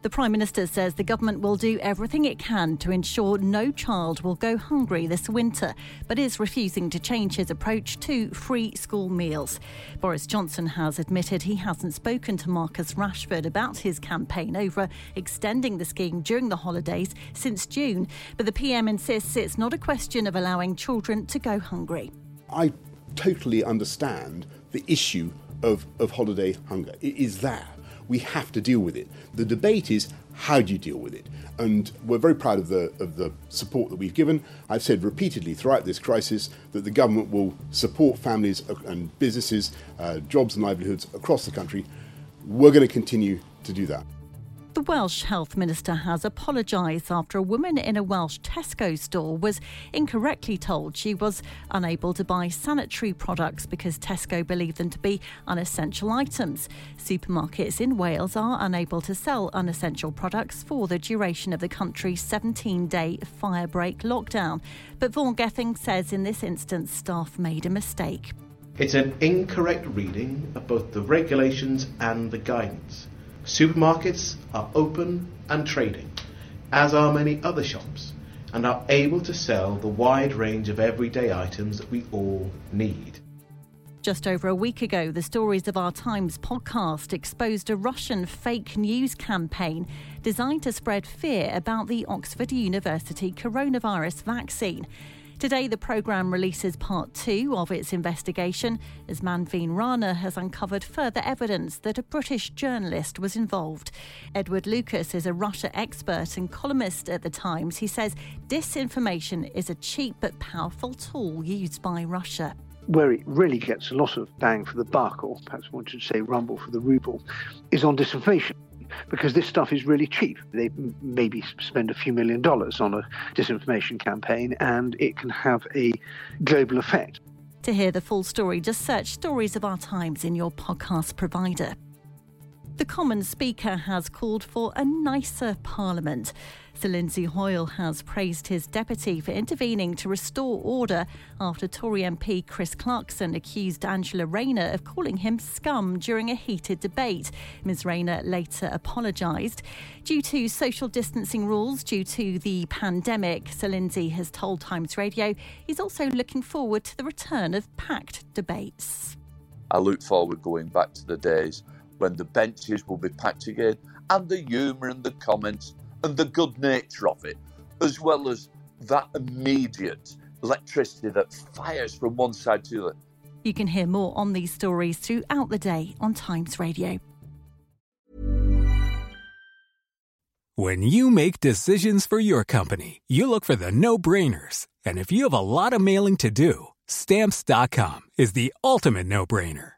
The Prime Minister says the government will do everything it can to ensure no child will go hungry this winter, but is refusing to change his approach to free school meals. Boris Johnson has admitted he hasn't spoken to Marcus Rashford about his campaign over extending the scheme during the holidays since June, but the PM insists it's not a question of allowing children to go hungry. I totally understand the issue of, of holiday hunger. It is there we have to deal with it. The debate is how do you deal with it? And we're very proud of the, of the support that we've given. I've said repeatedly throughout this crisis that the government will support families and businesses, uh, jobs and livelihoods across the country. We're going to continue to do that. The Welsh Health Minister has apologised after a woman in a Welsh Tesco store was incorrectly told she was unable to buy sanitary products because Tesco believed them to be unessential items. Supermarkets in Wales are unable to sell unessential products for the duration of the country's 17 day firebreak lockdown. But Vaughan Gething says in this instance, staff made a mistake. It's an incorrect reading of both the regulations and the guidance. Supermarkets are open and trading, as are many other shops, and are able to sell the wide range of everyday items that we all need. Just over a week ago, the Stories of Our Times podcast exposed a Russian fake news campaign designed to spread fear about the Oxford University coronavirus vaccine. Today, the programme releases part two of its investigation as Manveen Rana has uncovered further evidence that a British journalist was involved. Edward Lucas is a Russia expert and columnist at The Times. He says disinformation is a cheap but powerful tool used by Russia where it really gets a lot of bang for the buck, or perhaps one should say rumble for the ruble, is on disinformation because this stuff is really cheap. They maybe spend a few million dollars on a disinformation campaign and it can have a global effect. To hear the full story, just search Stories of Our Times in your podcast provider. The Commons Speaker has called for a nicer Parliament. Sir Lindsay Hoyle has praised his deputy for intervening to restore order after Tory MP Chris Clarkson accused Angela Rayner of calling him scum during a heated debate. Ms Rayner later apologised. Due to social distancing rules due to the pandemic, Sir Lindsay has told Times Radio he's also looking forward to the return of packed debates. I look forward going back to the days when the benches will be packed again and the humour and the comments and the good nature of it, as well as that immediate electricity that fires from one side to the other. You can hear more on these stories throughout the day on Times Radio. When you make decisions for your company, you look for the no brainers. And if you have a lot of mailing to do, stamps.com is the ultimate no brainer.